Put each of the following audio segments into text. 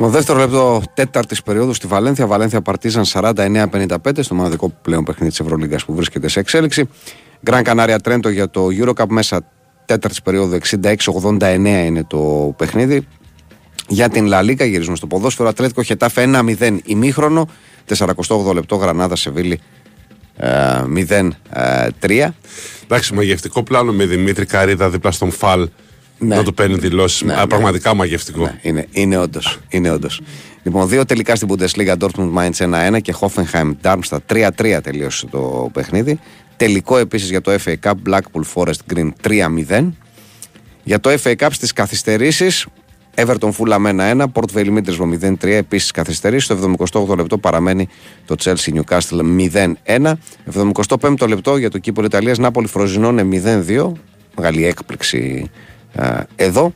Το δεύτερο λεπτό τέταρτης περίοδου στη Βαλένθια. Βαλένθια Παρτίζαν 49-55 στο μοναδικό πλέον παιχνίδι της Ευρωλίγα που βρίσκεται σε εξέλιξη. Γκραν Κανάρια Τρέντο για το Eurocup μέσα τέταρτης περίοδου 66-89 είναι το παιχνίδι. Για την Λαλίκα γυρίζουμε στο ποδόσφαιρο. Ατλέτικο Χετάφε 1-0 ημίχρονο. 48 λεπτό Γρανάδα Σεβίλη 0-3. Ε, Εντάξει, μαγευτικό πλάνο με Δημήτρη Καρίδα δίπλα στον Φαλ ναι. να του παίρνει δηλώσεις. Ναι, ναι, πραγματικά μαγευτικό. Ναι, είναι, είναι όντως. Είναι όντως. Λοιπόν, δύο τελικά στην Bundesliga Dortmund Mainz 1-1 και Hoffenheim Darmstadt 3-3 τελείωσε το παιχνίδι. Τελικό επίσης για το FA Cup Blackpool Forest Green 3-0. Για το FA Cup στις καθυστερήσεις Everton Fulham 1-1, Port Vale Middlesbrough 0-3, επίσης καθυστερήσεις. Στο 78 λεπτό παραμένει το Chelsea Newcastle 0-1. 75 λεπτό για το κύπολο Ιταλίας Νάπολη Φροζινώνε 0-2. Μεγάλη έκπληξη εδώ.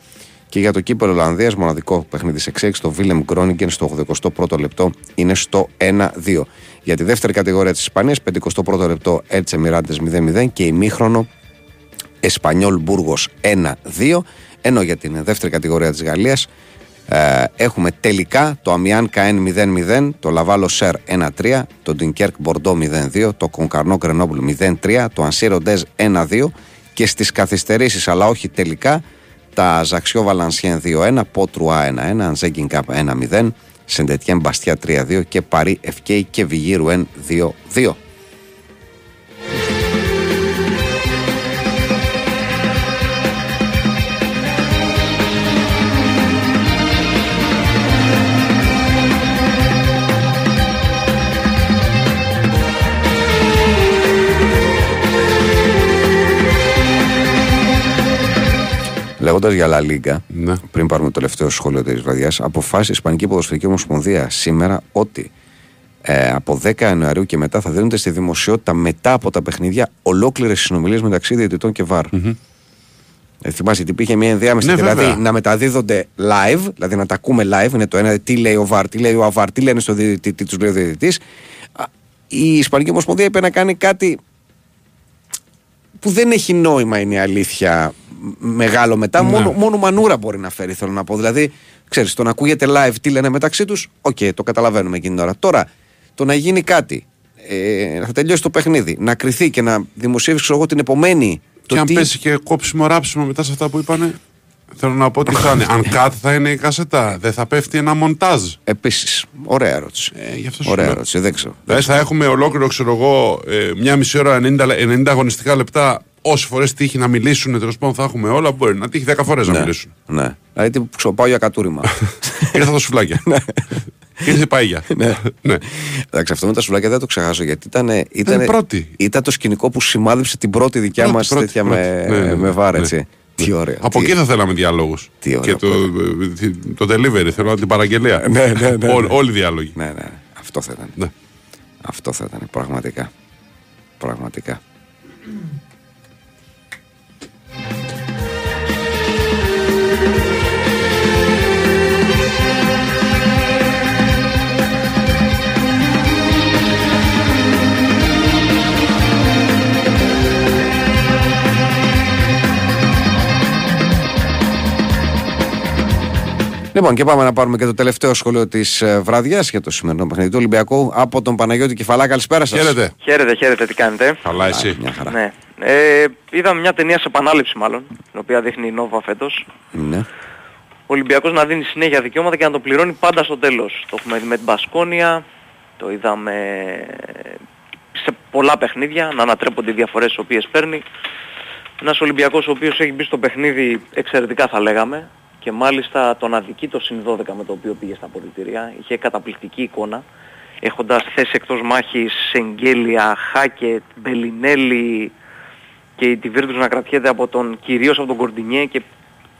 Και για το κύπελο Ολλανδίας, μοναδικό παιχνίδι σε εξέξι, το Βίλεμ Γκρόνιγκεν στο 81ο λεπτό είναι στο 1-2. Για τη δεύτερη κατηγορία της Ισπανίας, 51ο λεπτό Έλτσε Μιράντε 0-0 και ημίχρονο Εσπανιόλ Μπούργος 1-2. Ενώ για την δεύτερη κατηγορία της Γαλλίας ε, έχουμε τελικά το Αμιάν Καέν 0-0, το Λαβάλο Σερ 1-3, το Ντινκέρκ Μπορντό 0-2, το Κονκαρνό Γκρενόμπλ 0-3, το Ανσίρο Ντέζ 1-2 και στις καθυστερήσεις αλλά όχι τελικά τα Ζαξιό Βαλανσιέν 2-1, Πότρουα 1-1, Ανζέγκιν Καπ 1-0, Σεντετιέν Μπαστιά 3-2 και Παρί Ευκέι και Βιγύρου 1-2-2. Λέγοντας για La Liga, ναι. πριν πάρουμε το τελευταίο σχόλιο της βραδιάς, αποφάσισε η Ισπανική Ποδοσφαιρική Ομοσπονδία σήμερα ότι ε, από 10 Ιανουαρίου και μετά θα δίνονται στη δημοσιότητα μετά από τα παιχνίδια ολόκληρες συνομιλίες μεταξύ διαιτητών και βαρ. Mm-hmm. Ε, θυμάσαι ότι υπήρχε μια ενδιάμεση, ναι, δηλαδή να μεταδίδονται live, δηλαδή να τα ακούμε live, είναι το ένα τι λέει ο Βαρ, τι λέει ο Αβαρ, τι λένε στο διαιτητή, τι τους λέει ο διαιτητής. Η Ισπανική Ομοσπονδία είπε να κάνει κάτι που δεν έχει νόημα είναι η αλήθεια μεγάλο μετά. Ναι. Μόνο, μόνο μανούρα μπορεί να φέρει, θέλω να πω. Δηλαδή, ξέρεις, το να ακούγεται live τι λένε μεταξύ τους, OK, okay, το καταλαβαίνουμε εκείνη την ώρα. Τώρα, το να γίνει κάτι, ε, θα τελειώσει το παιχνίδι, να κριθεί και να δημοσιεύσει εγώ την επομένη. Και αν τι... πέσει και κόψιμο ράψιμο μετά σε αυτά που είπανε. Θέλω να πω τι θα είναι. Αν κάτι θα είναι η κασέτα, δεν θα πέφτει ένα μοντάζ. Επίσης. Ωραία ερώτηση. Ε, γι αυτό Ωραία ερώτηση. Δεν ξέρω. Δηλαδή θα έχουμε ολόκληρο, ξέρω εγώ, ε, μια μισή ώρα, 90, 90 αγωνιστικά λεπτά όσε φορές τύχει να μιλήσουν, τέλος πάντων θα έχουμε όλα. Μπορεί να τύχει 10 φορές να ναι, μιλήσουν. Ναι. Δηλαδή τι ξοπάω για κατούριμα. Ήρθα τα σουβλάκια. Ναι. Ήρθε παΐγια. ναι. ναι. Εντάξει, αυτό με τα σουβλάκια δεν το ξεχάσω γιατί ήταν, ήταν, πρώτη. ήταν το σκηνικό που σημάδεψε την πρώτη δικιά μας τέτοια με, ναι, ναι, με βάρα. Έτσι. Τι ωραία. Από τι... εκεί θα θέλαμε διάλογου. Και το, το delivery, θέλω την παραγγελία. ναι, ναι, ναι, όλοι οι διάλογοι. Ναι, ναι. Αυτό θα ήταν. Ναι. Αυτό θα ήταν. Πραγματικά. Πραγματικά. Λοιπόν, και πάμε να πάρουμε και το τελευταίο σχολείο της ε, βραδιά για το σημερινό παιχνίδι του Ολυμπιακού από τον Παναγιώτη Κεφαλά. Καλησπέρα σας. Χαίρετε. Χαίρετε, χαίρετε, τι κάνετε; Καλά, εσύ. Μια χαρά. Ναι. Ε, είδαμε μια ταινία σε επανάληψη μάλλον, την οποία δείχνει η Νόβα φέτος. Ναι. Ο Ολυμπιακός να δίνει συνέχεια δικαιώματα και να το πληρώνει πάντα στο τέλος. Το έχουμε δει με την Πασκόνια, το είδαμε σε πολλά παιχνίδια, να ανατρέπονται οι διαφορές τις οποίες παίρνει. Ένας Ολυμπιακός ο οποίος έχει μπει στο παιχνίδι εξαιρετικά θα λέγαμε, και μάλιστα τον αδικεί το συν 12 με το οποίο πήγε στα αποδυτήρια. Είχε καταπληκτική εικόνα έχοντας θέσει εκτός μάχης Σενγκέλια, Χάκετ, Μπελινέλη και τη Βίρτους να κρατιέται από τον, κυρίως από τον Κορντινιέ και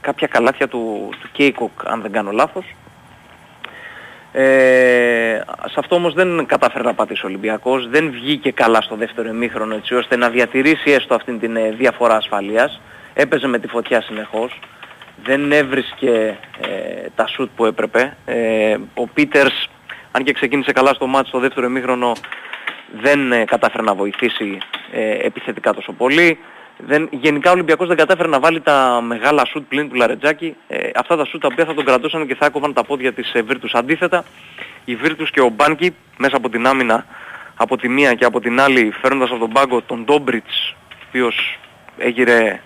κάποια καλάθια του, του Κέικοκ αν δεν κάνω λάθος. Ε, σε αυτό όμως δεν κατάφερε να πατήσει ο Ολυμπιακός, δεν βγήκε καλά στο δεύτερο ημίχρονο έτσι ώστε να διατηρήσει έστω αυτήν την ε, διαφορά ασφαλείας. Έπαιζε με τη φωτιά συνεχώς δεν έβρισκε ε, τα σουτ που έπρεπε. Ε, ο Πίτερς, αν και ξεκίνησε καλά στο μάτι στο δεύτερο ημίχρονο, δεν ε, κατάφερε να βοηθήσει ε, επιθετικά τόσο πολύ. Δεν, γενικά ο Ολυμπιακός δεν κατάφερε να βάλει τα μεγάλα σουτ πλήν του Λαρετζάκη. Ε, αυτά τα σουτ τα οποία θα τον κρατούσαν και θα έκοβαν τα πόδια της ε, Βίρτους. Αντίθετα, η Βίρτους και ο Μπάνκι μέσα από την άμυνα από τη μία και από την άλλη φέρνοντας από τον πάγκο τον Ντόμπριτς, ο οποίος έγιρε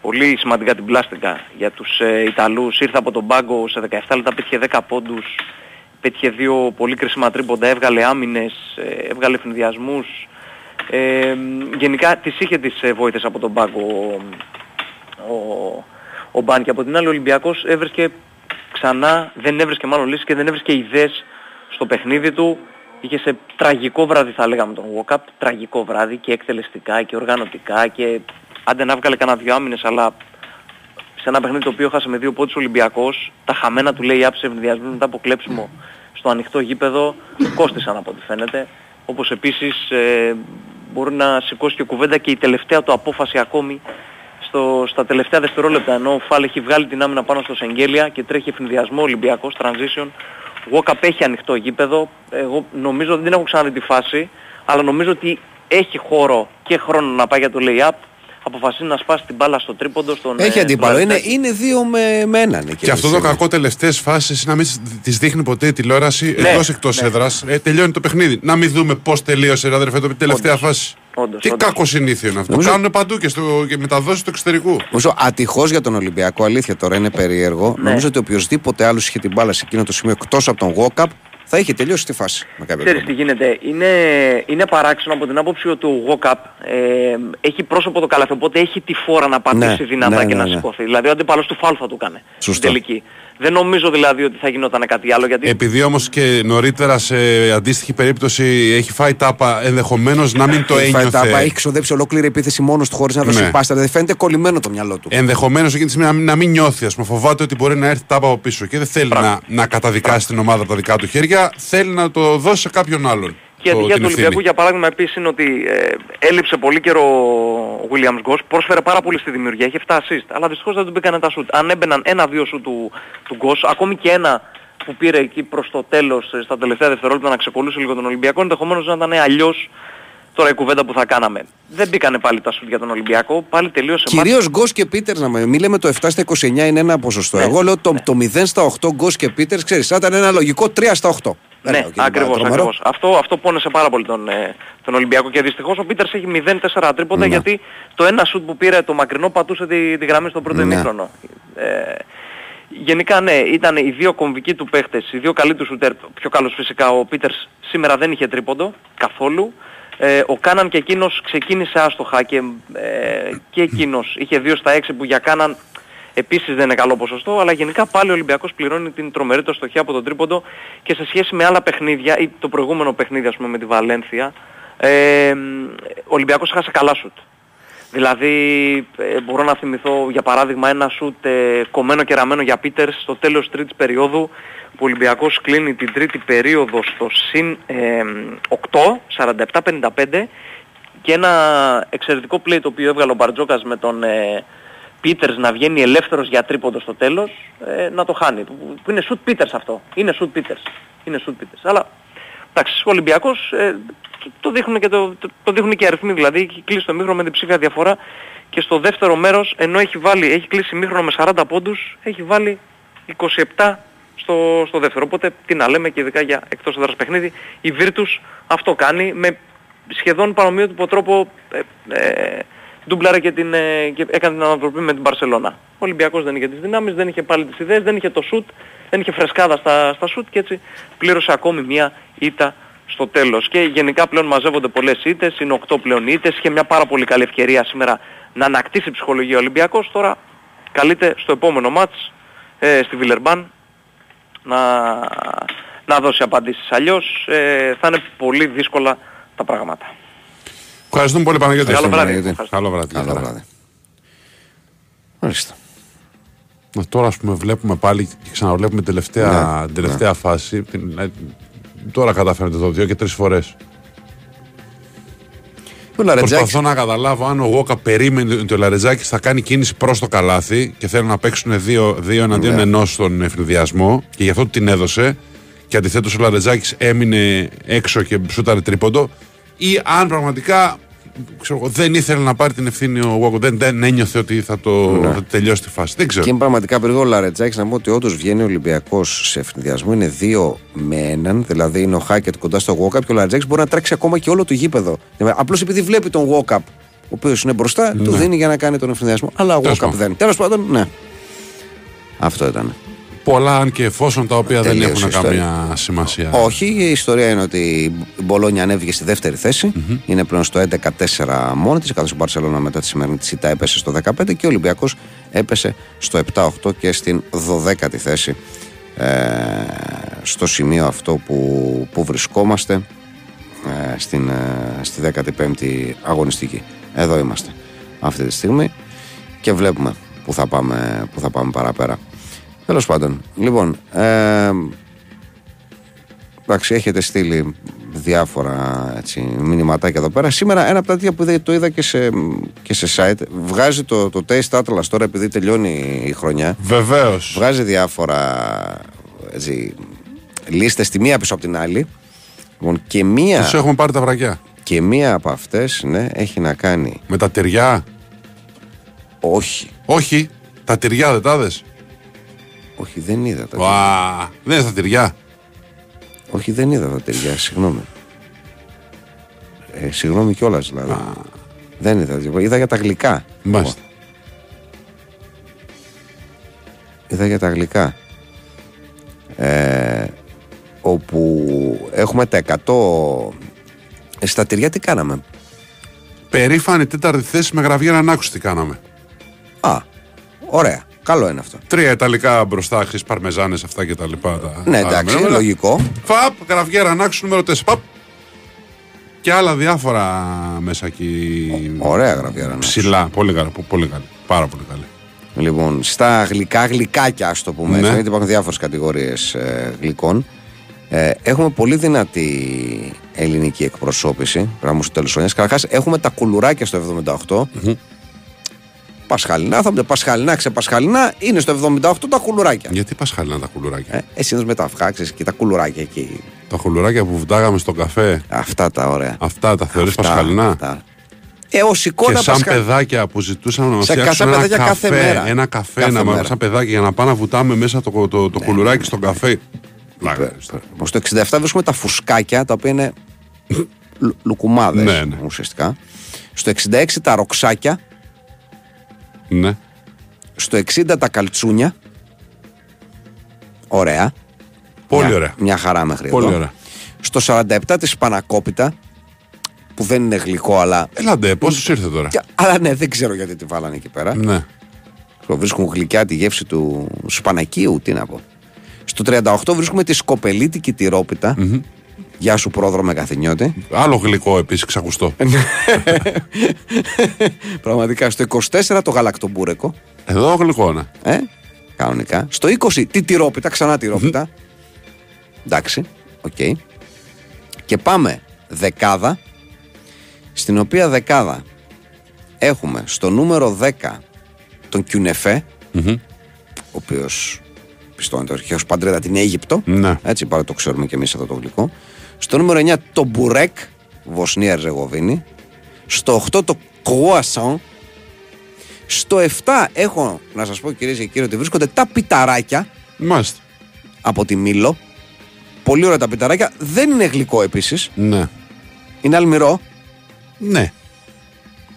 πολύ σημαντικά την πλάστικα για τους ε, Ιταλούς. Ήρθε από τον πάγκο σε 17 λεπτά, πέτυχε 10 πόντους, πέτυχε δύο πολύ κρίσιμα τρίποντα, έβγαλε άμυνες, ε, έβγαλε ευνηδιασμούς. Ε, γενικά τις είχε τις ε, βόηθες από τον πάγκο ο, ο, ο Μπάν και από την άλλη ο Ολυμπιακός έβρισκε ξανά, δεν έβρισκε μάλλον λύσεις και δεν έβρισκε ιδέες στο παιχνίδι του. Είχε σε τραγικό βράδυ θα λέγαμε τον Walkup, τραγικό βράδυ και εκτελεστικά και οργανωτικά και άντε να βγάλε κανένα δυο άμυνες αλλά σε ένα παιχνίδι το οποίο χάσε με δύο πόντους Ολυμπιακός, τα χαμένα του λέει άψε ευνηδιασμού μετά από κλέψιμο στο ανοιχτό γήπεδο κόστησαν από ό,τι φαίνεται. Όπως επίσης ε, μπορεί να σηκώσει και κουβέντα και η τελευταία του απόφαση ακόμη στο, στα τελευταία δευτερόλεπτα ενώ ο Φάλ έχει βγάλει την άμυνα πάνω στο Σεγγέλια και τρέχει ευνηδιασμό Ολυμπιακός, transition. Walkup έχει ανοιχτό γήπεδο. Εγώ νομίζω ότι δεν έχω ξαναδεί τη φάση, αλλά νομίζω ότι έχει χώρο και χρόνο να πάει για το lay-up αποφασίσει να σπάσει την μπάλα στο τρίποντο. Στον, Έχει ε, αντίπαλο. Είναι, Μπραντάκη. είναι δύο με, με έναν. εκεί Και αυτό το σήμερα. κακό τελευταίες φάσεις να μην τις δείχνει ποτέ η τηλεόραση Ναι, εντό εκτός ναι. έδρας. Ε, τελειώνει το παιχνίδι. Να μην δούμε πώς τελείωσε, ρε αδερφέ, το τελευταία Όντως. φάση. Όντως, Τι όντως. κακό συνήθειο είναι αυτό. Νομίζω- Το κάνουν παντού και, στο, και μεταδόσεις του εξωτερικού. Νομίζω ατυχώς για τον Ολυμπιακό, αλήθεια τώρα είναι περίεργο. Ναι. Νομίζω ότι οποιοδήποτε άλλος είχε την μπάλα σε εκείνο το σημείο εκτός από τον Walkup θα είχε τελειώσει τη φάση. Με κάποιο Ξέρεις τρόπο. τι γίνεται. Είναι, είναι παράξενο από την άποψη ότι ο Walkup ε, έχει πρόσωπο το καλάθι, οπότε έχει τη φόρα να πατήσει Ναι, δυνατά ναι, και ναι, να ναι. σηκωθεί. Δηλαδή ο αντίπαλος του φάλ θα του κάνει στην Σωστό. τελική. Δεν νομίζω δηλαδή ότι θα γινόταν κάτι άλλο γιατί Επειδή όμως και νωρίτερα σε αντίστοιχη περίπτωση έχει φάει τάπα, ενδεχομένως να μην το Έχει φάει τάπα, ένιωθε. έχει ξοδέψει ολόκληρη επίθεση μόνος του χωρίς να δώσει Ναι. πάστα. Δηλαδή φαίνεται κολλημένο το μυαλό του. Ενδεχομένως εκείνη τη στιγμή να μην, να μην νιώθει. Α πούμε, φοβάται ότι μπορεί να έρθει τάπα από πίσω και δεν θέλει να, να καταδικάσει την ομάδα από τα δικά του χέρια. Θέλει να το δώσει σε κάποιον άλλον. Και η το- ατυχία την του ευθύνη. Ολυμπιακού για παράδειγμα επίσης είναι ότι ε, έλειψε πολύ καιρό ο Williams Goss, πρόσφερε πάρα πολύ στη δημιουργία, είχε 7 assist, αλλά δυστυχώς δεν του μπήκανε τα σουτ. Αν έμπαιναν ένα-δύο σουτ του, του Goss, ακόμη και ένα που πήρε εκεί προς το τέλος ε, στα τελευταία δευτερόλεπτα να ξεκολούσε λίγο τον Ολυμπιακό, ενδεχομένως να ήταν αλλιώς τώρα η κουβέντα που θα κάναμε. Δεν μπήκανε πάλι τα σουτ για τον Ολυμπιακό, πάλι τελείωσε μάτς. Κυρίως Γκος και Πίτερς να με. Μην λέμε το 7 στα 29 είναι ένα ποσοστό. Ναι. Εγώ λέω το, το 0 στα 8 Γκος και Πίτερς, ξέρεις, θα ήταν ένα λογικό 3 στα 8. Δεν Ναι, λέω και ακριβώς, τίποτα τρομερό. ακριβώς. Αυτό, αυτό πόνεσε πάρα πολύ τον, ε, τον Ολυμπιακό και δυστυχώς ο Πίτερς έχει 0-4 τρίποντα Ναι. γιατί το ένα σουτ που πήρε το μακρινό πατούσε τη, τη γραμμή στο πρώτο Ναι. ημίχρονο. Ε, γενικά ναι, ήταν οι δύο κομβικοί του παίχτες, οι δύο καλοί του σουτέρ, πιο καλός φυσικά ο Πίτερς σήμερα δεν είχε τρίποντο καθόλου. Ε, ο Κάναν και εκείνος ξεκίνησε άστοχα και, ε, και εκείνος είχε 2 στα 6 που για Κάναν επίσης δεν είναι καλό ποσοστό, αλλά γενικά πάλι ο Ολυμπιακός πληρώνει την τρομερή του στοχεία από τον τρίποντο και σε σχέση με άλλα παιχνίδια ή το προηγούμενο παιχνίδι ας πούμε με τη Βαλένθια, ε, ο Ολυμπιακός χάσε καλά σουτ. Δηλαδή ε, μπορώ να θυμηθώ για παράδειγμα ένα σουτ ε, κομμένο και ραμμένο για Πίτερ στο τέλος της τρίτης περίοδου που ο Ολυμπιακός κλείνει την τρίτη περίοδο στο συν ε, 8, 47-55 και ένα εξαιρετικό play το οποίο έβγαλε ο Μπαρτζόκας με τον ε, Πίτερς να βγαίνει ελεύθερος για τρίποντο στο τέλος ε, να το χάνει. Που, που είναι σουτ Πίτερς αυτό. Είναι σουτ Πίτερς. Είναι σουτ Πίτερς. Αλλά εντάξει, ο Ολυμπιακός ε, το- το δείχνουν και, το, το, το δείχνουν και οι αριθμοί. Δηλαδή έχει κλείσει το μήχρονο με την ψήφια διαφορά και στο δεύτερο μέρος ενώ έχει, βάλει, έχει κλείσει μήχρονο με 40 πόντους έχει βάλει 27 στο, στο δεύτερο. Οπότε τι να λέμε και ειδικά για εκτός έδρας παιχνίδι. Η Virtus αυτό κάνει με σχεδόν παρομοιότυπο τρόπο ε, ε, ντούμπλαρε και, την, ε, και έκανε την ανατροπή με την Μπαρσελώνα. Ο Ολυμπιακός δεν είχε τις δυνάμεις, δεν είχε πάλι τις ιδέες, δεν είχε το σουτ, δεν είχε φρεσκάδα στα, στα σουτ και έτσι πλήρωσε ακόμη μια ήττα στο τέλος. Και γενικά πλέον μαζεύονται πολλές ήττες, είναι 8 πλέον ήττες, είχε μια πάρα πολύ καλή ευκαιρία σήμερα να ανακτήσει ψυχολογία ο Ολυμπιακός, τώρα καλείται στο επόμενο μάτς ε, στη Βιλερμπάν να, να δώσει απαντήσεις. Αλλιώς ε, θα είναι πολύ δύσκολα τα πράγματα. Ευχαριστούμε πολύ Παναγιώτη. Καλό βράδυ. Παναγιώτη. Ευχαριστώ. Καλό βράδυ. Καλό βράδυ. Μάλιστα. Μα Τώρα ας πούμε βλέπουμε πάλι και ξαναβλέπουμε τελευταία, Ναι, την τελευταία φάση. Την- ε, Τώρα καταφέρνετε το δύο και τρεις φορές. Ο Λαρετζάκης Προσπαθώ να καταλάβω αν ο Γόκα περίμενε ότι ο Λαρετζάκης θα κάνει κίνηση προς το καλάθι και θέλουν να παίξουν δύο, δύο εναντίον Ναι. ενός στον ευνηδιασμό και γι' αυτό του την έδωσε. Και αντιθέτως ο Λαρετζάκης έμεινε έξω και σούταρε τρίποντο. Ή αν πραγματικά ξέρω, εγώ, δεν ήθελε να πάρει την ευθύνη ο Γουόκο. Δεν, δεν ένιωθε ότι θα το Ναι. θα τελειώσει τη φάση. Δεν ξέρω. Και είναι πραγματικά περίεργο ο Λαρετζάκη να πω ότι όντως βγαίνει ο Ολυμπιακός σε ευνηδιασμό. Είναι δύο με έναν, δηλαδή είναι ο Χάκετ κοντά στο Walkup και ο Λαρετζάκη μπορεί να τρέξει ακόμα και όλο το γήπεδο. Απλώς επειδή βλέπει τον Walkup, ο οποίος είναι μπροστά, του δίνει για να κάνει τον ευνηδιασμό. Αλλά ο Ναι. Τέλος Walkup πάντων. δεν. Τέλος πάντων, ναι. Αυτό ήταν. Πολλά αν και εφόσον τα οποία δεν Τελείωσε έχουν η ιστορία. καμία σημασία. Όχι, η ιστορία είναι ότι η Μπολόνια ανέβηκε στη δεύτερη θέση. Είναι πλέον στο 11-4 μόνη της, καθώς η Μπαρσελόνα μετά τη σημερινή της ΣΥΤΑ έπεσε στο 15 και ο Ολυμπιακός έπεσε στο 7-8 και στην 12η θέση. Ε, στο σημείο αυτό που, που βρισκόμαστε ε, στην, ε, στη 15η αγωνιστική. Εδώ είμαστε αυτή τη στιγμή και βλέπουμε που θα πάμε, που θα πάμε παραπέρα. Τέλος πάντων, λοιπόν, ε, Εντάξει, έχετε στείλει διάφορα έτσι, μηνυματάκια εδώ πέρα. Σήμερα ένα από τα τέτοια που είδα, το είδα και σε, και σε site. Βγάζει το, το Taste Atlas τώρα επειδή τελειώνει η χρονιά. Βεβαίως. Βγάζει διάφορα έτσι, λίστες τη μία πίσω από την άλλη. Λοιπόν, και, μία, Τους έχουμε πάρει τα βρακιά. και μία από αυτές ναι, έχει να κάνει. Με τα τυριά. Όχι, Όχι. Τα τυριά δεν τα δες; Όχι δεν είδα τα Ουα, Δεν είναι τα τυριά. Όχι δεν είδα τα ταιριά, συγγνώμη. Ε, συγγνώμη κιόλας δηλαδή. Δεν είδα. Είδα για τα γλυκά. Μάλιστα. Είδα για τα γλυκά. Ε, όπου έχουμε τα 100. Ε, στα τυριά τι κάναμε; Περήφανη τέταρτη θέση με γραβιέρα ανάκουστη κάναμε. Α, ωραία. Καλό είναι αυτό. Τρία ιταλικά μπροστά, χρυσ παρμεζάνες αυτά και τα λοιπά. Τα Ναι, άλλα εντάξει, νούμερα. λογικό. Φαπ, γραβιέρα ανάκουση νούμερο 4. Παπ. Και άλλα διάφορα μέσα εκεί. Ωραία γραβιέρα. ναι. Ψηλά. Πολύ καλή. Πολύ καλή. Πάρα πολύ καλή. Λοιπόν, στα γλυκά γλυκάκια, ας το πούμε Ναι. έτσι, γιατί υπάρχουν διάφορες κατηγορίες γλυκών. Ε, έχουμε πολύ δυνατή ελληνική εκπροσώπηση. Πράγμα στο τέλος χρονιάς. Καταρχάς, έχουμε τα κουλουράκια στο 78. Πασχαλινά, θα πούμε πασχαλινά, ξεπασχαλινά, είναι στο 78 τα κουλουράκια. Γιατί πασχαλινά τα κουλουράκια. Ε, εσύ με τα αυγά, ξέρεις, και τα κουλουράκια εκεί. Τα κουλουράκια που βουτάγαμε στον καφέ. Αυτά τα ωραία. Αυτά τα θεωρείς Αυτά, πασχαλινά; αυτά. Ε, ως Και εικόνα σαν πασχα- παιδάκια που ζητούσαμε να μας Σε φτιάξουν κάθε ένα παιδάκια καφέ, κάθε μέρα. ένα καφέ Κάθε να μα- μέρα. σαν παιδάκια για να πάμε να βουτάμε μέσα το, το, το, το κουλουράκι στον καφέ. Πλάκα. Λοιπόν, Στο 67 βρίσκουμε τα φουσκάκια, τα οποία είναι λου- λουκουμάδες Ναι, ναι. ουσιαστικά. Στο 66 τα ροξάκια. Ναι. Στο 60 τα καλτσούνια. Ωραία. Πολύ Μια- ωραία. Μια χαρά μέχρι Πολύ εδώ. ωραία. Στο 47 της σπανακόπιτα, που δεν είναι γλυκό, αλλά. Έλαντε, πόσος ήρθε τώρα; και- Αλλά ναι, δεν ξέρω γιατί τη βάλανε εκεί πέρα. Ναι. Βρίσκουν γλυκιά τη γεύση του σπανακίου, τι να πω. Στο 38 βρίσκουμε τη σκοπελίτικη τυρόπιτα. Γεια σου πρόδρομε καθηνιώτη. Άλλο γλυκό επίσης ξακουστό. Πραγματικά. Στο 24 το γαλακτομπούρεκο. Εδώ γλυκό, ναι. Ε, κανονικά. Στο 20 τη τυρόπιτα, ξανά τυρόπιτα. Εντάξει, οκ. Και πάμε δεκάδα, στην οποία δεκάδα έχουμε στο νούμερο 10 τον Κιουνεφέ, ο οποίος πιστώνεται αρχαίος παντρέτα την Αίγυπτο. Ναι. Έτσι, πάρα το ξέρουμε και εμείς αυτό το γλυκό. Στο νούμερο 9 το Μπουρέκ, Βοσνία Ερζεγοβίνη. Στο 8 το κρουασάν. Στο 7 έχω να σας πω κυρίες και κύριοι ότι βρίσκονται τα πιταράκια Μάλιστα. από τη Μήλο. Πολύ ωραία τα πιταράκια. Δεν είναι γλυκό επίσης. Ναι. Είναι αλμυρό. Ναι.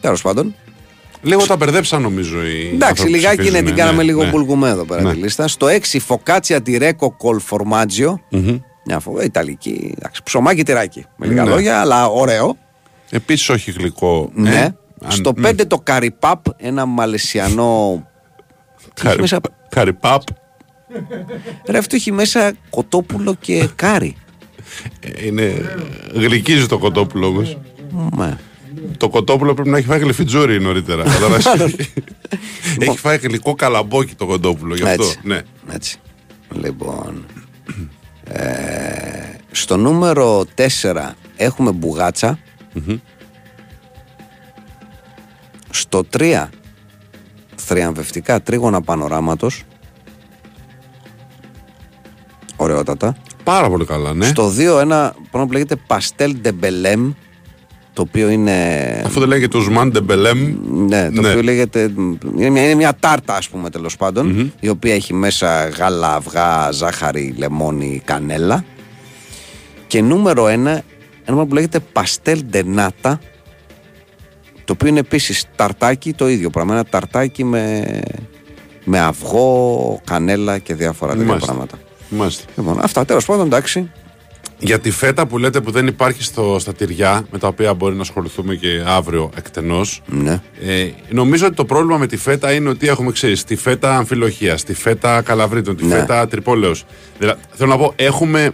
Τέλος πάντων. Λίγο τα μπερδέψαν νομίζω οι. Εντάξει, άνθρωποι που λιγάκι είναι, ψηφίζουν, την ναι, κάναμε λίγο ναι. μπουλγουμέ εδώ πέρα Ναι. τη λίστα. Στο 6 φωκάτσια τυρέκο κολφορμάτζιο. Μια φο... ε, Ιταλική. Εντάξει, ψωμάκι τυράκι. Με λίγα Ναι. λόγια, αλλά ωραίο. Επίσης όχι γλυκό. Ναι. Ε, αν- Στο 5 το καριπάπ, ένα μαλαισιανό. Τι έχει Καρι- μέσα... Καριπάπ. Ρε, αυτό έχει μέσα κοτόπουλο και κάρι. Ε, Είναι... Γλυκίζει το κοτόπουλο όμως. Μα. Το κοτόπουλο πρέπει να έχει φάει γλυφιτζούρι νωρίτερα. Κατάλαβες; έχει φάει γλυκό καλαμπόκι το κοτόπουλο. Γι' αυτό. Έτσι. Ναι. Έτσι. Λοιπόν. Ε, στο νούμερο 4 έχουμε μπουγάτσα. Στο 3 θριαμβευτικά τρίγωνα πανοράματος. Ωραιότατα. Πάρα πολύ καλά, ναι. Στο 2 ένα πράγμα που λέγεται Παστέλ de Belém, το το οποίο είναι. Αυτό δεν λέγεται Ουσμάν Ντεμπελέμ. Ναι, το Ναι. οποίο λέγεται. Είναι μια, είναι μια τάρτα, ας πούμε, τέλος πάντων, η οποία έχει μέσα γάλα, αυγά, ζάχαρη, λεμόνι, κανέλα. Και νούμερο ένα, ένα που λέγεται παστέλ ντενάτα, το οποίο είναι επίσης ταρτάκι, το ίδιο πράγμα. Ένα ταρτάκι με, με αυγό, κανέλα και διάφορα τέτοια Μάλιστα. πράγματα. Μάλιστα. Λοιπόν, αυτά τέλος πάντων, εντάξει. Για τη φέτα που λέτε που δεν υπάρχει στο, στα τυριά, με τα οποία μπορεί να ασχοληθούμε και αύριο εκτενώς, Ναι. Ε, νομίζω ότι το πρόβλημα με τη φέτα είναι ότι έχουμε ξέρεις τη φέτα αμφιλοχίας, τη φέτα καλαβρίτων, τη Ναι. φέτα τρυπόλεως. Δηλαδή, θέλω να πω, έχουμε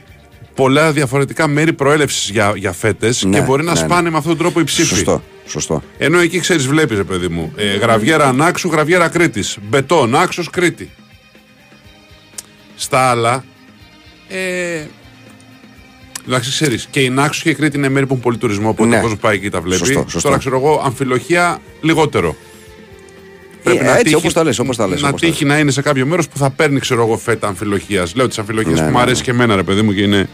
πολλά διαφορετικά μέρη προέλευσης για, για φέτες Ναι, και μπορεί να ναι, ναι. σπάνε με αυτόν τον τρόπο οι ψήφοι. Σωστό. Σωστό. Ενώ εκεί ξέρεις, βλέπεις, ρε παιδί μου, ε, γραβιέρα Ανάξου, γραβιέρα Κρήτης. Μπετόν, Άξος, Κρήτη. Στα άλλα. Ε, Εντάξει, ξέρεις, και η Νάξο και η Κρήτη είναι μέρη που έχουν πολύ τουρισμό, οπότε Ναι. ο κόσμος πάει εκεί και τα βλέπει. Σωστό, σωστό. Τώρα ξέρω εγώ, αμφιλοχία λιγότερο. Ε, έτσι, όπως τα λες, όπως τα λες, να όπως τα τύχει να είναι σε κάποιο μέρος που θα παίρνει, ξέρω εγώ, φέτα αμφιλοχίας. Λέω τη αμφιλοχία Ναι, που ναι, μου αρέσει ναι. και εμένα, ρε παιδί μου, και είναι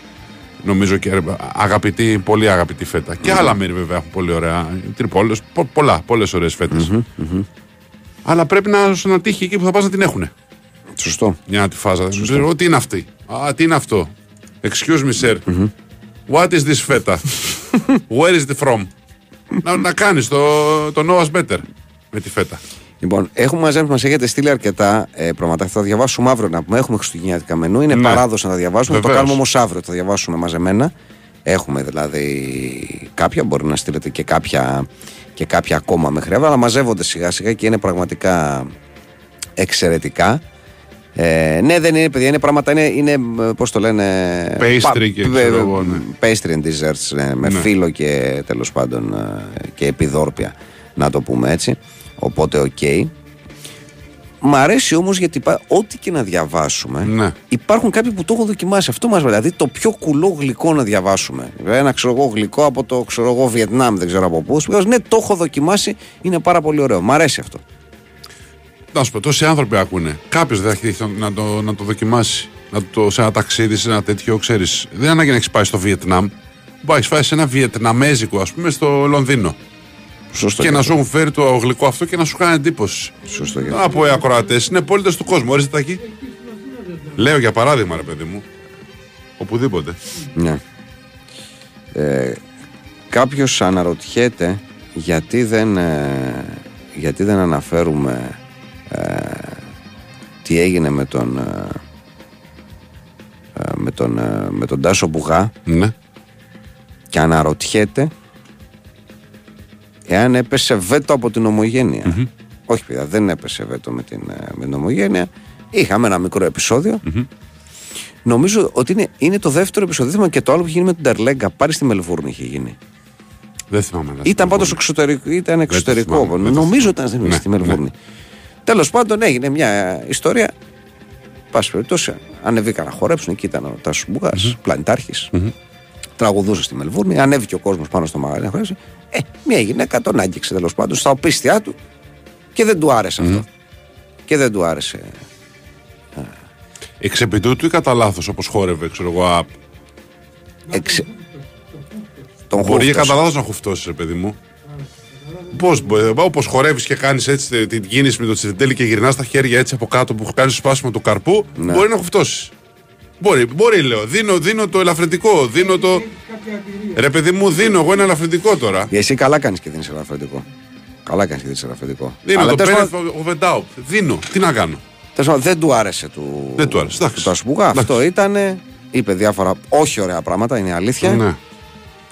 νομίζω και αγαπητή, πολύ αγαπητή φέτα. Και άλλα μέρη βέβαια έχουν πολύ ωραία. Τρυπόλες, πο, πολλά, πολλές ωραίες Αλλά πρέπει να σου να τύχει εκεί που θα πας να την έχουν. Σωστό. Για να τη φάζα. Δεν ξέρω τι είναι αυτή; Α, τι είναι αυτό; Excuse me, sir. What is this feta? Where is it from? να να κάνεις το, το know us better με τη φέτα. Λοιπόν, έχουμε μαζέψει, μας έχετε στείλει αρκετά ε, πράγματα. Θα τα διαβάσουμε αύριο να πούμε. Έχουμε χριστουγεννιάτικα μενού. Είναι Ναι. παράδοση να τα διαβάσουμε. Θα το Βεβαίως. κάνουμε όμως αύριο. Θα τα διαβάσουμε μαζεμένα. Έχουμε δηλαδή κάποια. Μπορεί να στείλετε και κάποια, και κάποια ακόμα μέχρι αύριο. Αλλά μαζεύονται σιγά σιγά και είναι πραγματικά εξαιρετικά. Ε, ναι, δεν είναι παιδιά, είναι πράγματα, είναι, είναι πώς το λένε. Pastry και πα- ξέρω εγώ, ναι. Pastry and desserts, ναι, με Ναι. φύλλο και τέλος πάντων ε, και επιδόρπια, να το πούμε έτσι. Οπότε, οκ. Μ' αρέσει όμως γιατί υπά- ό,τι και να διαβάσουμε, Ναι. υπάρχουν κάποιοι που το έχουν δοκιμάσει. Αυτό μας δηλαδή το πιο κουλό γλυκό να διαβάσουμε. Ένα ξέρω εγώ γλυκό από το ξέρω εγώ Βιετνάμ, δεν ξέρω από πού. Σου λες, Ναι, το έχω δοκιμάσει, είναι πάρα πολύ ωραίο. Μ' αρέσει αυτό. Να σου πω, τόσοι άνθρωποι ακούνε. Κάποιος δεν θα έχει τύχει να το, να το δοκιμάσει. Να το, σε ένα ταξίδι, σε ένα τέτοιο, ξέρεις. Δεν ανάγκη να έχεις πάει στο Βιετνάμ. Πάει φάει σε ένα Βιετναμέζικο, ας πούμε, στο Λονδίνο. Σωστό. και να σου έχουν φέρει το γλυκό αυτό και να σου κάνει εντύπωση. Σωστό και Να πω οι ακροατές, είναι πολίτε του κόσμου. Ορίστε τα εκεί. Λέω για παράδειγμα, ρε παιδί μου. Οπουδήποτε. Ναι. Ε, κάποιος αναρωτιέται γιατί δεν, ε, γιατί δεν αναφέρουμε ε, τι έγινε με τον ε, ε, με τον, ε, με τον Τάσο Μπουγά Ναι. και αναρωτιέται εάν έπεσε βέτο από την ομογενεια Όχι παιδιά, δεν έπεσε βέτο με την, ε, με την ομογένεια. Είχαμε ένα μικρό επεισόδιο. Νομίζω ότι είναι, είναι το δεύτερο επεισόδιο. Δεν θυμάμαι και το άλλο που είχε γίνει με τον Τερλέγκα. Πάλι στη Μελβούρνη είχε γίνει. Δεν θυμάμαι. να Ήταν σου πω. πάντω εξωτερικό. Ήταν εξωτερικό. θυμάμαι, δεν το Νομίζω ήταν στη, Ναι, στη Μελβούρνη. Τέλος πάντων έγινε μια ιστορία. Πάση περιπτώσει, ανεβήκαν να χορέψουν. Εκεί ήταν ο Τάσος Μπουγάς, πλανητάρχης. Τραγουδούσε στη Μελβούρνη. Ανέβηκε ο κόσμος πάνω στο μαγαζί να χορέψει. Ε, μια γυναίκα τον άγγιξε τέλος πάντων στα οπίστια του και δεν του άρεσε αυτό. Και δεν του άρεσε. Εξ επιτούτου ή κατά λάθος όπως χόρευε, ξέρω εγώ. α, Εξε... Τον Μπορεί και χούφτωσε. κατά λάθος να χουφτώσεις, ρε παιδί μου. Πώς, όπως χορεύεις και κάνεις έτσι την κίνηση με το τσιρτέλι και γυρνάς τα χέρια έτσι από κάτω που κάνεις σπάσιμο του καρπού, Ναι. μπορεί να χουφτώσεις. Μπορεί, μπορεί, λέω. Δίνω, δίνω το ελαφρυντικό. Δίνω το. Ρε παιδί μου, δίνω εγώ ένα ελαφρυντικό τώρα. Εσύ καλά κάνεις και δίνεις ελαφρυντικό. Καλά κάνεις και δίνεις ελαφρυντικό. Δίνω Αλλά το τέλος πέρα πάντων- ο Βεντάου. Δίνω. Τι να κάνω; τέλος πάντων, δεν του άρεσε του. Δεν του άρεσε, εντάξει. Του Τασμπούγα. Αυτό ήταν. Είπε διάφορα όχι ωραία πράγματα, είναι αλήθεια. Ναι.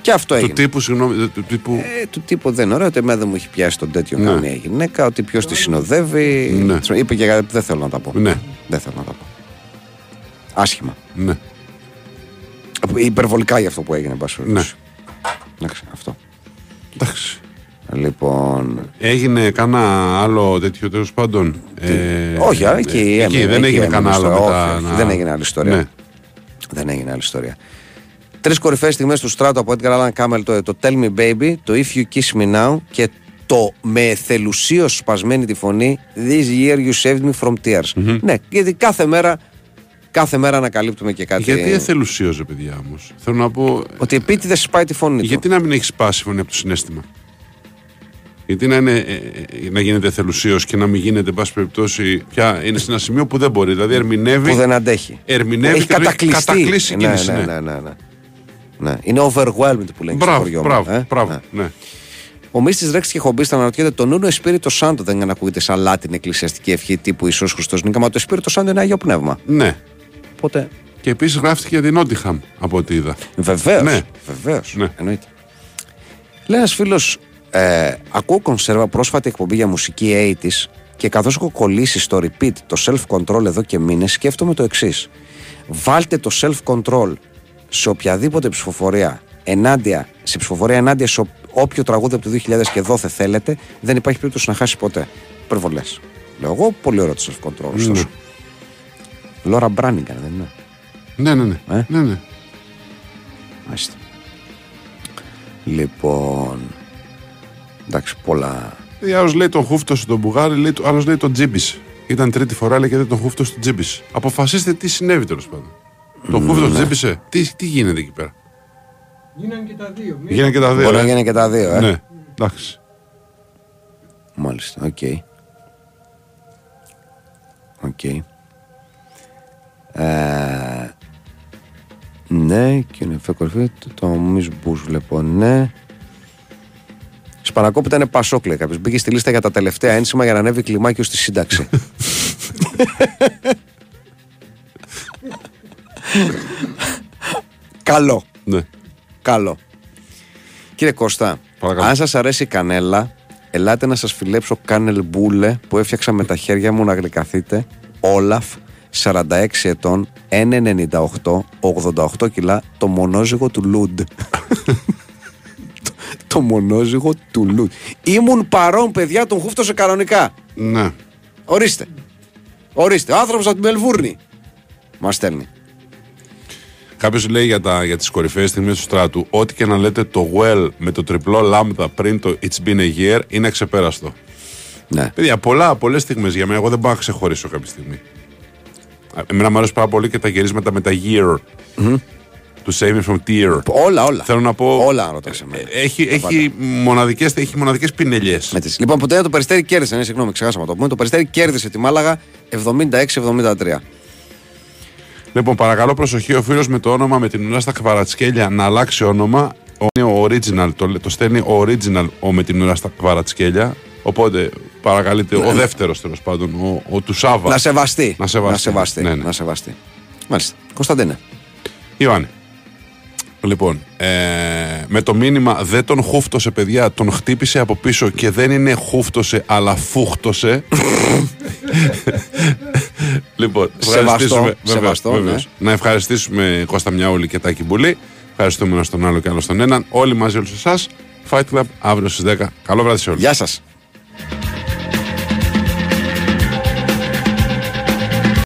Και αυτό Του έγινε. τύπου, συγγνώμη, του τύπου. Ε, του τύπου δεν είναι ωραίο, ότι εμένα δεν μου έχει πιάσει τον τέτοιο Ναι. καμία γυναίκα, ότι ποιος τη συνοδεύει. Ναι. Είπε και κάτι που δεν θέλω να τα πω. Ναι, Δεν θέλω να τα πω. Άσχημα. ναι. Υπερβολικά για αυτό που έγινε, εν πάση Ναι. περιπτώσει. Εντάξει, αυτό. Εντάξει. Λοιπόν. Έγινε κανένα άλλο τέτοιο τέλος πάντων; Ε, όχι, α, εκεί, εκεί έμεινε, δεν εκεί έγινε έμεινε κανένα άλλο ιστορία. μετά. Όχι, όχι, να- δεν έγινε άλλη ιστορία. Ναι. Δεν έγινε άλλη ιστορία. Τρεις κορυφαίες στιγμές του στράτου από Edgar Allan Campbell το, το Tell Me Baby, το If You Kiss Me Now και το με εθελουσίω σπασμένη τη φωνή This year you saved me from tears. Ναι, γιατί κάθε μέρα Κάθε μέρα ανακαλύπτουμε και κάτι. Γιατί εθελουσίωζε, παιδιά όμως. Θέλω να πω. Ότι επίτηδες σπάει τη φωνή Γιατί του. να μην έχεις σπάσει φωνή από το συνέστημα; Γιατί να, είναι, ε, ε, να γίνεται εθελουσίω και να μην γίνεται, εν πάση περιπτώσει, πια είναι σε ένα σημείο που δεν μπορεί. Δηλαδή ερμηνεύει. Που δεν αντέχει. Ερμηνεύει Έχει και το έχει κατακλειστεί. κατακλείσει η ναι, κίνηση, ναι, ναι. ναι, ναι, ναι. Ναι. Είναι overwhelmed που λένε στο Μπράβο, χωριό μου, μπράβο, ε. μπράβο. Ναι. Ναι. Ο Μίστη Ρέξ και Χομπίστα αναρωτιέται το Νούνο Εσπίριτο Σάντο δεν ακούγεται σαν Λάτιν εκκλησιαστική ευχή τύπου Ισό Χριστός Νίκα. Μα το Εσπίριτο Σάντο είναι άγιο πνεύμα. ναι. Οπότε. Και επίσης γράφτηκε για την Νότιχαμ από ό,τι είδα. Βεβαίως. Ναι. Βεβαίως. Ναι. Εννοείται. Λέει ένας φίλος, ε, ακούω κονσέρβα πρόσφατη εκπομπή για μουσική 80s και καθώς έχω κολλήσει στο repeat το self-control εδώ και μήνες, σκέφτομαι το εξής. Βάλτε το self-control σε οποιαδήποτε ψηφοφορία ενάντια, σε ψηφοφορία ενάντια σε όποιο τραγούδι από το 2000 και δόθε θέλετε, δεν υπάρχει περίπτωση να χάσει ποτέ. Υπερβολές. Λέω εγώ, πολύ ωραίο το self-control. ωστόσο. Λόρα Μπράνιγκαν, δεν είναι; Ναι, ναι, ναι. Ε; ναι, ναι. Μάλιστα. Λοιπόν. Εντάξει, πολλά. Άλλος λέει τον χούφτο τον Μπουγάρι, λέει, άλλος λέει τον Τζίμπη. Ήταν τρίτη φορά, λέει και δεν τον χούφτο του Τζίμπη. Αποφασίστε τι συνέβη τέλος πάντων. Τον χούφτο του Τζίμπησε. Τι, τι γίνεται εκεί πέρα; Γίνανε και τα δύο. Μία Γίνανε και τα δύο. Μπορεί να ε; γίνει και τα δύο, ε; Ναι, εντάξει. Μάλιστα, οκ. Οκ. Ε, ναι, και είναι φε κορυφή. Το, το Μις Μπούς βλέπω, ναι. Σπανακόπιτα είναι Πασόκ, λέει κάποιος. Μπήκε στη λίστα για τα τελευταία ένσημα για να ανέβει κλιμάκιο στη σύνταξη. Καλό. Ναι. Καλό. Κύριε Κώστα, Παρακαλώ. αν σας αρέσει η κανέλα, ελάτε να σας φιλέψω κάνελ μπούλε που έφτιαξα με τα χέρια μου να γλυκαθείτε. Όλαφ, 46 ετών, 1,98, 88 κιλά, το μονόζυγο του Λουντ. το, το μονόζυγο του Λουντ. Ήμουν παρόν, παιδιά, τον χούφτωσε κανονικά. ναι. Ορίστε. Ορίστε. Ο άνθρωπος από τη Μελβούρνη. Μας στέλνει. Κάποιος λέει για, τα, για τις κορυφαίες στιγμές του στράτου, ό,τι και να λέτε το well με το τριπλό λάμδα πριν το It's been a year είναι αξεπέραστο. Ναι. Παιδιά, πολλά, πολλές στιγμές για μένα. Εγώ δεν μπορώ να ξεχωρίσω κάποια στιγμή. Α, Εμένα μου αρέσουν πάρα πολύ και τα γυρίσματα με τα year. Του save me from tear. Όλα, όλα. Θέλω να πω. Όλα αν ρωτάς εμένα. ε, Έχει, έχει μοναδικές, έχει μοναδικές πινελιές. Με τις. Λοιπόν, ποτέ το περιστέρι κέρδισε. Ναι, συγγνώμη, ξεχάσαμε να το πούμε. Το περιστέρι κέρδισε τη Μάλαγα 76-73. Λοιπόν, παρακαλώ προσοχή ο φίλος με το όνομα με την ουρά στα κβαρατσκέλια να αλλάξει όνομα. Ο- Είναι ο original, το, το στέλνει ο original ο με την ουρά στα κβαρατσκέλια. Οπότε παρακαλείτε ο δεύτερος τέλος πάντων, ο, ο του Σάβα. Να σεβαστεί. Να σεβαστεί. Να σεβαστεί. Ναι, ναι. Να σεβαστεί. Μάλιστα. Κωνσταντίνε. Ιωάννη. Λοιπόν, ε, με το μήνυμα δεν τον χούφτωσε παιδιά, τον χτύπησε από πίσω και δεν είναι χούφτωσε αλλά φούχτωσε. λοιπόν, Σεβαστό, ευχαριστήσουμε- βεβαίως, σεβαστό, βεβαίως. Να ευχαριστήσουμε Κώστα Μιάουλη και Τάκη Μπουλή. Ευχαριστούμε ένα στον άλλο και άλλο στον έναν. Όλοι μαζί όλους εσάς. Fight Club αύριο στις 10. Καλό βράδυ σε όλους. Γεια σας.